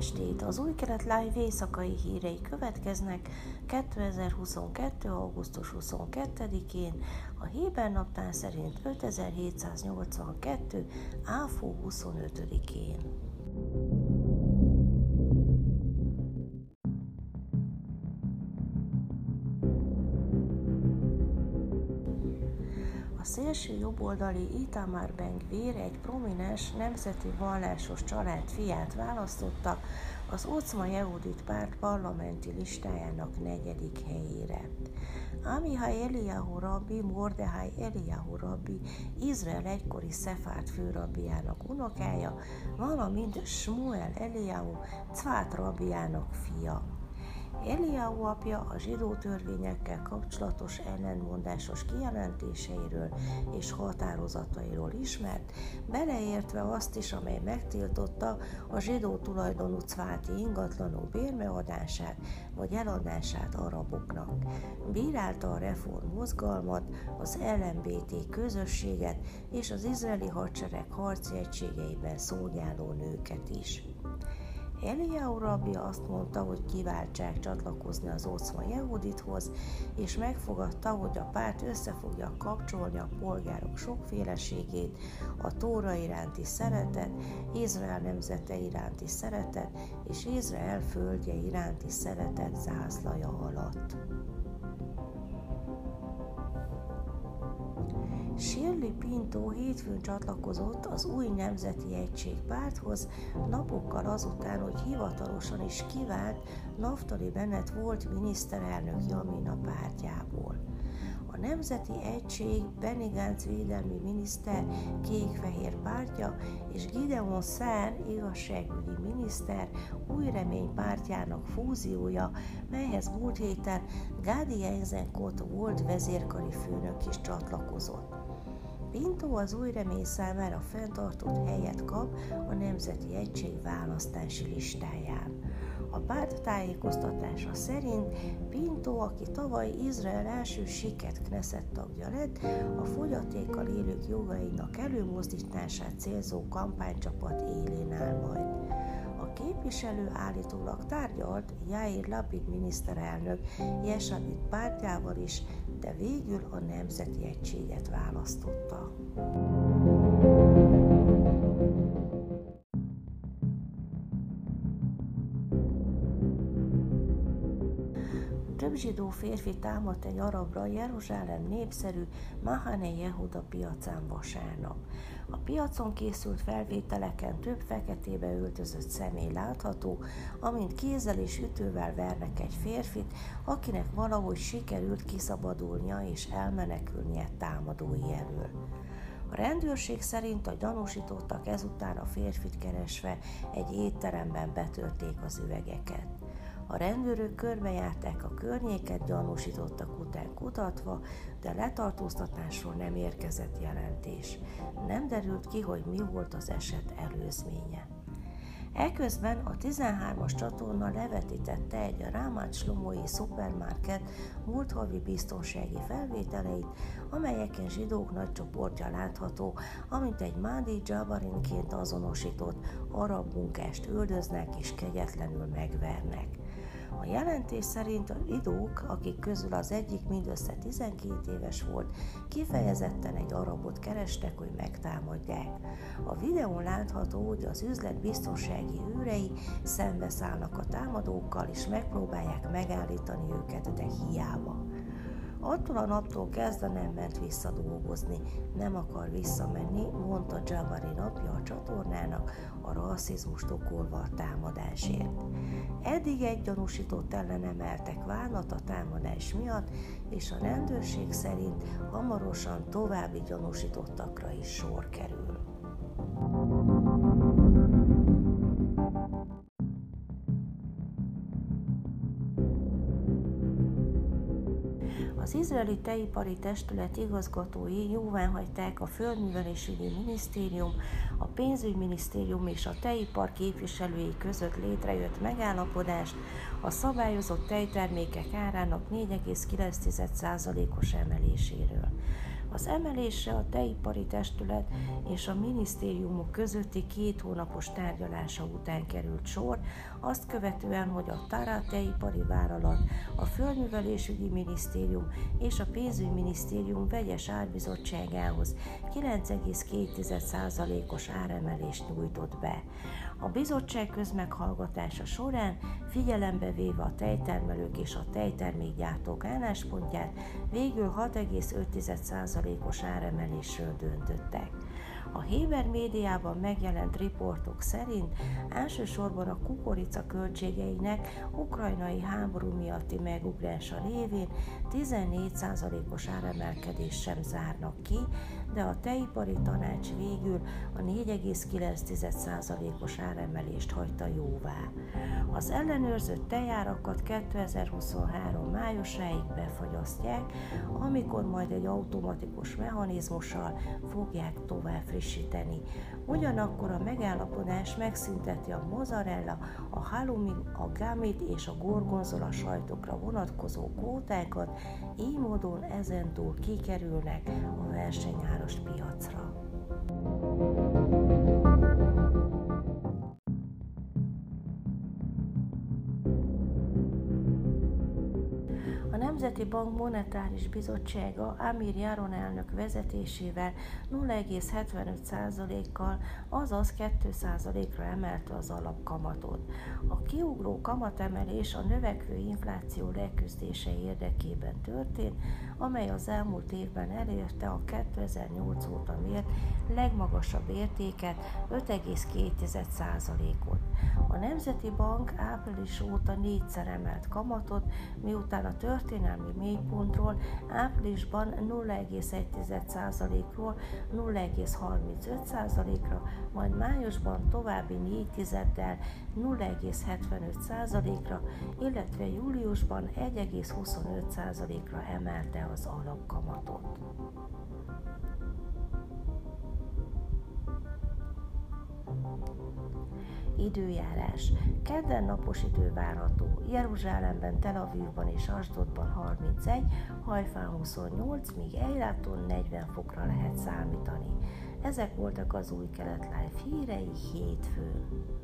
estét! Az új kelet live éjszakai hírei következnek 2022. augusztus 22-én, a Héber naptár szerint 5782. áfó 25-én. A szélső jobboldali Itamar Ben-Gvir egy prominens nemzeti vallásos család fiát választotta az Ocma Jehudit párt parlamenti listájának negyedik helyére. Amihai Eliyahu rabbi, Mordehai Eliyahu rabbi, Izrael egykori Szefárt főrabbiának unokája, valamint Shmuel Eliyahu Cvát rabbiának fia. Eliáú apja a zsidó törvényekkel kapcsolatos ellenmondásos kijelentéseiről és határozatairól ismert, beleértve azt is, amely megtiltotta a zsidó tulajdonú cváti ingatlanok bérmeadását vagy eladását araboknak. Bírálta a reform mozgalmat, az LMBT közösséget és az izraeli hadsereg harci egységeiben szolgáló nőket is. Eliyahu rabbi azt mondta, hogy kiváltsák csatlakozni az Oszma Jehudithoz, és megfogadta, hogy a párt össze fogja kapcsolni a polgárok sokféleségét, a Tóra iránti szeretet, Izrael nemzete iránti szeretet és Izrael földje iránti szeretet zászlaja alatt. Shirley Pinto hétfőn csatlakozott az új Nemzeti Egység párthoz, napokkal azután, hogy hivatalosan is kivált Naftali Bennett volt miniszterelnök Jamina pártjából. A Nemzeti Egység Benny Gantz védelmi miniszter kék-fehér pártja és Gideon Szár igazságügyi miniszter új remény pártjának fúziója, melyhez múlt héten Gádi Eisenkot volt vezérkari főnök is csatlakozott. Pinto az új remény számára fenntartott helyet kap a Nemzeti Egység választási listáján. A párt tájékoztatása szerint Pinto, aki tavaly Izrael első siket Knesset tagja lett, a fogyatékkal élők jogainak előmozdítását célzó kampánycsapat élén áll majd. Képviselő állítólag tárgyalt Jair Lapid miniszterelnök Jesabit pártjával is, de végül a Nemzeti Egységet választotta. Több zsidó férfi támadt egy arabra Jeruzsálem népszerű Mahane Yehuda piacán vasárnap. A piacon készült felvételeken több feketébe öltözött személy látható, amint kézzel és ütővel vernek egy férfit, akinek valahogy sikerült kiszabadulnia és elmenekülnie támadói elől. A rendőrség szerint a gyanúsítottak ezután a férfit keresve egy étteremben betörték az üvegeket. A rendőrök körbejárták a környéket gyanúsítottak után kutatva, de letartóztatásról nem érkezett jelentés. Nem derült ki, hogy mi volt az eset előzménye. Eközben a 13-as csatorna levetítette egy a Rámát Slomói szupermarket múlt havi biztonsági felvételeit, amelyeken zsidók nagy csoportja látható, amint egy Mádi Jabarinként azonosított arab munkást üldöznek és kegyetlenül megvernek. A jelentés szerint a lidók, akik közül az egyik mindössze 12 éves volt, kifejezetten egy arabot kerestek, hogy megtámadják. A videón látható, hogy az üzlet biztonsági őrei szembeszállnak a támadókkal, és megpróbálják megállítani őket, de hiába. Attól a naptól kezdve nem ment vissza dolgozni, nem akar visszamenni, mondta Jabari napja a csatornának a rasszizmust okolva a támadásért. Eddig egy gyanúsított ellen emeltek vállat a támadás miatt, és a rendőrség szerint hamarosan további gyanúsítottakra is sor kerül. Az izraeli teipari testület igazgatói jóváhagyták a Földművelésügyi Minisztérium, a Pénzügyminisztérium és a teipar képviselői között létrejött megállapodást a szabályozott tejtermékek árának 4,9%-os emeléséről. Az emelésre a teipari testület és a minisztériumok közötti két hónapos tárgyalása után került sor, azt követően, hogy a Tara teipari vállalat, a Földművelésügyi Minisztérium és a Pénzügyminisztérium vegyes árbizottságához 9,2%-os áremelést nyújtott be. A bizottság közmeghallgatása során figyelembe véve a tejtermelők és a tejtermékgyártók álláspontját végül 6,5%-os áremelésről döntöttek. A Héber médiában megjelent riportok szerint elsősorban a kukorica költségeinek ukrajnai háború miatti megugrása révén 14%-os áremelkedés sem zárnak ki, de a tejipari tanács végül a 4,9%-os áremelést hagyta jóvá. Az ellenőrzött tejárakat 2023 májusáig befagyasztják, amikor majd egy automatikus mechanizmussal fogják tovább frissíteni. Ugyanakkor a megállapodás megszünteti a mozzarella, a halloumi, a gamit és a gorgonzola sajtokra vonatkozó kvótákat, így módon ezentúl kikerülnek a los míos. Nemzeti Bank Monetáris Bizottsága Amir Jaron elnök vezetésével 0,75%-kal, azaz 2%-ra emelte az alapkamatot. A kiugró kamatemelés a növekvő infláció leküzdése érdekében történt, amely az elmúlt évben elérte a 2008 óta mért legmagasabb értéket 5,2%-ot. A Nemzeti Bank április óta négyszer emelt kamatot, miután a történelmi mélypontról áprilisban 0,1%-ról 0,35%-ra, majd májusban további 4 tizeddel 0,75%-ra, illetve júliusban 1,25%-ra emelte az alapkamatot. Időjárás. Kedden napos idő várható. Jeruzsálemben, Tel Avivban és Asdodban 31, Hajfán 28, míg Eiláton 40 fokra lehet számítani. Ezek voltak az új kelet live hírei hétfőn.